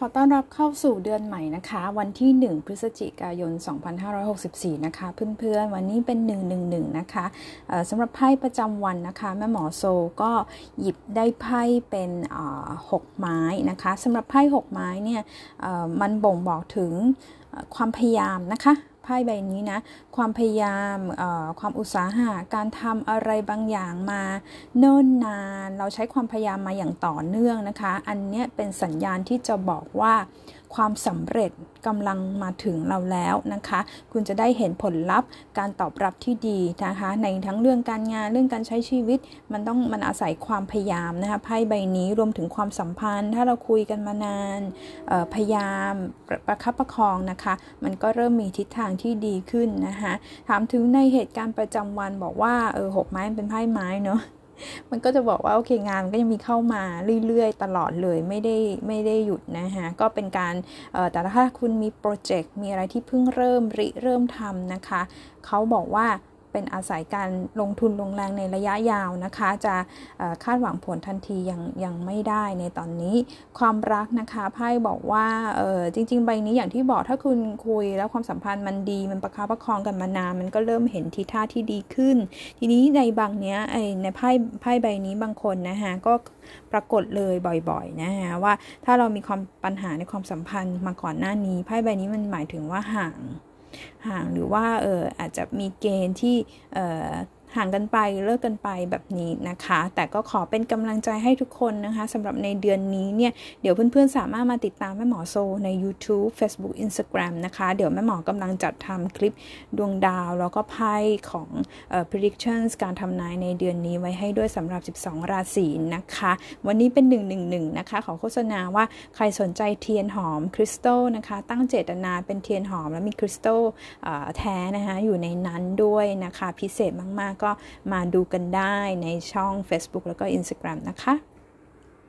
ขอต้อนรับเข้าสู่เดือนใหม่นะคะ วันที่ 1 พฤศจิกายน 2564 นะคะ เพื่อนๆ วันนี้เป็น 111 นะคะสำหรับไพ่ประจำวันนะคะ แม่หมอโซก็หยิบได้ไพ่เป็นหกไม้นะคะสำหรับไพ่หกไม้เนี่ยมันบ่งบอกถึงความพยายามนะคะ ไพ่ใบนี้นะ ความพยายามความอุตสาหะการทำอะไรบางอย่างมาเนิ่นนาน เราใช้ความพยายามมาอย่างต่อเนื่องนะคะ อันนี้เป็นสัญญาณที่จะบอกว่าความสำเร็จกำลังมาถึงเราแล้วนะคะ คุณจะได้เห็นผลลัพธ์การตอบรับที่ดีนะคะ ในทั้งเรื่องการงานเรื่องการใช้ชีวิต มันต้องมันอาศัยความพยายามนะคะไพ่ใบนี้รวมถึงความสัมพันธ์ ถ้าเราคุยกันมานานพยายามประคับประคองนะคะ มันก็เริ่มมีทิศทางที่ดีขึ้นนะคะถามถึงในเหตุการณ์ประจำวันบอกว่าเออหกไม้เป็นไพ่ไม้เนาะมันก็จะบอกว่าโอเคงานมันก็ยังมีเข้ามาเรื่อยๆ ตลอดเลยไม่ได้ไม่ได้หยุดนะคะก็เป็นการแต่ถ้าคุณมีโปรเจกต์มีอะไรที่เพิ่งเริ่มริเริ่มทำนะคะเขาบอกว่า เป็นอาศัยการลงทุนลงแรงในระยะยาวนะคะ จะคาดหวังผลทันทียังยังไม่ได้ในตอนนี้ ความรักนะคะไพ่บอกว่าจริง ๆ ใบนี้อย่างที่บอกถ้าคุณคุยแล้วความสัมพันธ์มันดีมันประคับประคองกันมานานมันก็เริ่มเห็นทิศท่าที่ดีขึ้น ทีนี้ในบางเนี้ยในไพ่ไพ่ใบนี้บางคนนะคะก็ปรากฏเลยบ่อยๆนะฮะว่าถ้าเรามีความปัญหาในความสัมพันธ์มาก่อนหน้านี้ไพ่ใบนี้มันหมายถึงว่าห่าง ห่างหรือว่าเอออาจจะมีเกณฑ์ที่เออ ห่างกันไปเลิกกันไปแบบนี้นะคะ แต่ก็ขอเป็นกำลังใจให้ทุกคนนะคะสำหรับในเดือนนี้เนี่ย เดี๋ยวเพื่อนๆ สามารถมาติดตามแม่หมอโซใน YouTube Facebook Instagram นะคะ เดี๋ยวแม่หมอกำลังจัดทำคลิปดวงดาว แล้วก็ไพ่ของ predictions การทำนายในเดือนนี้ไว้ให้ด้วยสำหรับ 12 ราศีนะคะ วันนี้เป็น 111 นะคะ ขอโฆษณาว่าใครสนใจเทียนหอมคริสตัลนะคะ ตั้งเจตนาเป็นเทียนหอมแล้วมีคริสตัลแท้นะคะอยู่ในนั้นด้วยนะคะ พิเศษมากก็มาดูกันได้ในช่อง Facebook แล้วก็ Instagram นะคะ